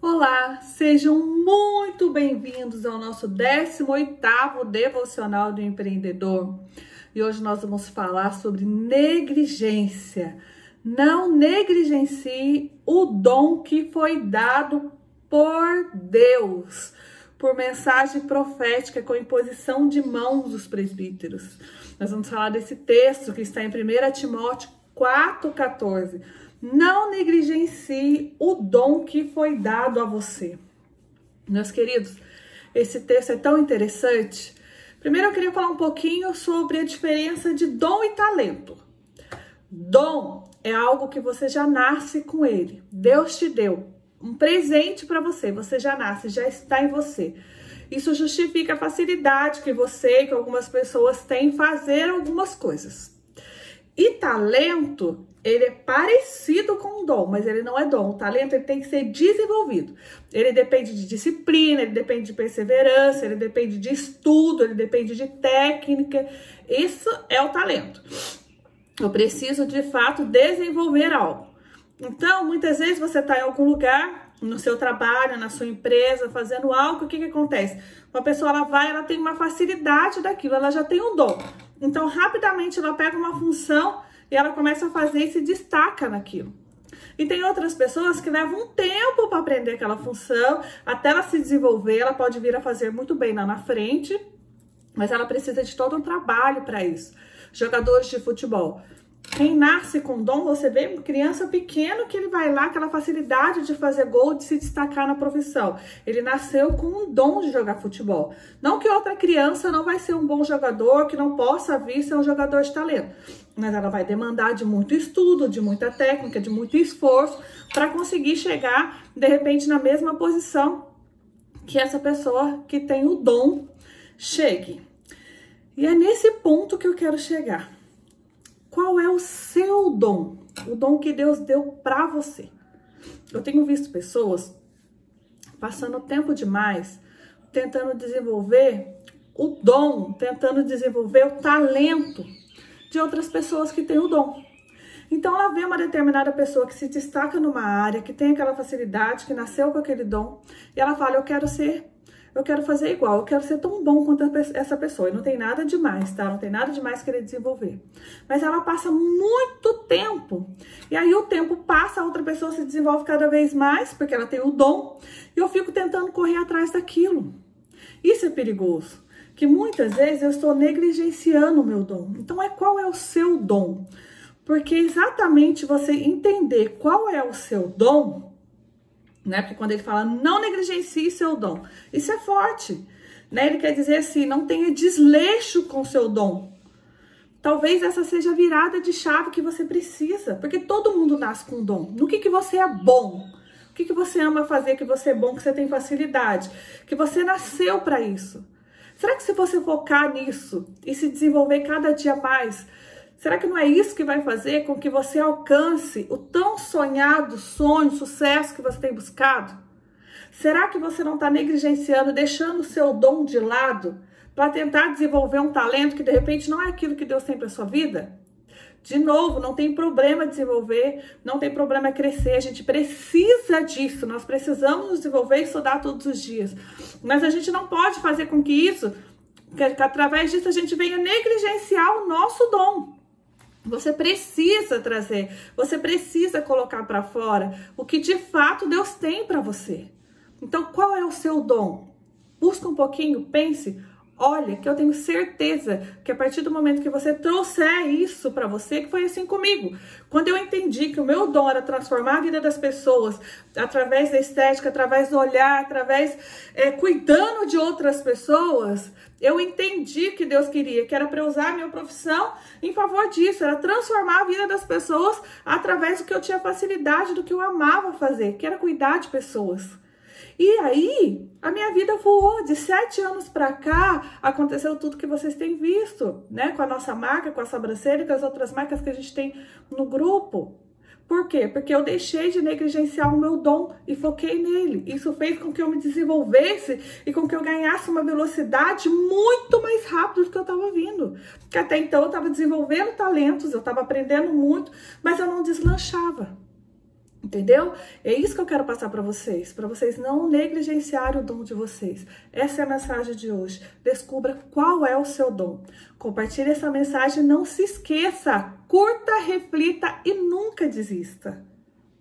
Olá, sejam muito bem-vindos ao nosso 18º Devocional do Empreendedor. E hoje nós vamos falar sobre negligência. Não negligencie o dom que foi dado por Deus, por mensagem profética com imposição de mãos dos presbíteros. Nós vamos falar desse texto que está em 1 Timóteo 4,14 não negligencie dom que foi dado a você. Meus queridos, esse texto é tão interessante. Primeiro eu queria falar um pouquinho sobre a diferença de dom e talento. Dom é algo que você já nasce com ele. Deus te deu um presente para você, você já nasce, já está em você. Isso justifica a facilidade que você e que algumas pessoas têm em fazer algumas coisas. E talento, ele é parecido com o dom, mas ele não é dom. O talento ele tem que ser desenvolvido. Ele depende de disciplina, ele depende de perseverança, ele depende de estudo, ele depende de técnica. Isso é o talento. Eu preciso de fato desenvolver algo. Então, muitas vezes você está em algum lugar, no seu trabalho, na sua empresa, fazendo algo, o que, que acontece? Uma pessoa ela vai, ela tem uma facilidade daquilo, ela já tem um dom. Então, rapidamente ela pega uma função e ela começa a fazer e se destaca naquilo. E tem outras pessoas que levam um tempo para aprender aquela função, até ela se desenvolver, ela pode vir a fazer muito bem lá na frente, mas ela precisa de todo um trabalho para isso. Jogadores de futebol, quem nasce com dom, você vê criança pequena que ele vai lá, aquela facilidade de fazer gol, de se destacar na profissão. Ele nasceu com um dom de jogar futebol. Não que outra criança não vai ser um bom jogador, que não possa vir ser um jogador de talento. Mas ela vai demandar de muito estudo, de muita técnica, de muito esforço para conseguir chegar, de repente, na mesma posição que essa pessoa que tem o dom chegue. E é nesse ponto que eu quero chegar. Qual é o seu dom? O dom que Deus deu para você. Eu tenho visto pessoas passando tempo demais tentando desenvolver o dom, tentando desenvolver o talento de outras pessoas que têm o dom. Então ela vê uma determinada pessoa que se destaca numa área, que tem aquela facilidade, que nasceu com aquele dom, e ela fala: Eu quero ser eu quero fazer igual, eu quero ser tão bom quanto essa pessoa. E não tem nada demais, tá? Não tem nada demais querer desenvolver. Mas ela passa muito tempo. E aí o tempo passa, a outra pessoa se desenvolve cada vez mais, porque ela tem o dom, e eu fico tentando correr atrás daquilo. Isso é perigoso. Que muitas vezes eu estou negligenciando o meu dom. Então, é qual é o seu dom? Porque exatamente você entender qual é o seu dom né? Porque quando ele fala não negligencie seu dom, isso é forte, né? Ele quer dizer assim, não tenha desleixo com seu dom. Talvez essa seja a virada de chave que você precisa, porque todo mundo nasce com dom. No que que você é bom? O que que você ama fazer que você é bom, que você tem facilidade, que você nasceu para isso? Será que se você focar nisso e se desenvolver cada dia mais, Será que não é isso que vai fazer com que você alcance o tão sonhado sonho, sucesso que você tem buscado? Será que você não está negligenciando, deixando o seu dom de lado para tentar desenvolver um talento que de repente não é aquilo que Deus tem para sua vida? De novo, não tem problema desenvolver, não tem problema crescer, a gente precisa disso, nós precisamos nos desenvolver e estudar todos os dias. Mas a gente não pode fazer com que isso, que, através disso a gente venha negligenciar o nosso dom. Você precisa trazer, você precisa colocar para fora o que de fato Deus tem para você. Então, qual é o seu dom? Busca um pouquinho, pense, Olha, que eu tenho certeza que a partir do momento que você trouxer isso para você, que foi assim comigo. Quando eu entendi que o meu dom era transformar a vida das pessoas através da estética, através do olhar, através é, cuidando de outras pessoas, eu entendi que Deus queria, que era para usar a minha profissão em favor disso, era transformar a vida das pessoas através do que eu tinha facilidade, do que eu amava fazer, que era cuidar de pessoas. E aí, a minha vida voou. De sete anos para cá, aconteceu tudo que vocês têm visto, né? Com a nossa marca, com a sobrancelha e com as outras marcas que a gente tem no grupo. Por quê? Porque eu deixei de negligenciar o meu dom e foquei nele. Isso fez com que eu me desenvolvesse e com que eu ganhasse uma velocidade muito mais rápida do que eu estava vindo. Porque até então eu estava desenvolvendo talentos, eu estava aprendendo muito, mas eu não deslanchava. Entendeu? É isso que eu quero passar para vocês, para vocês não negligenciarem o dom de vocês. Essa é a mensagem de hoje. Descubra qual é o seu dom. Compartilhe essa mensagem, não se esqueça. Curta, reflita e nunca desista.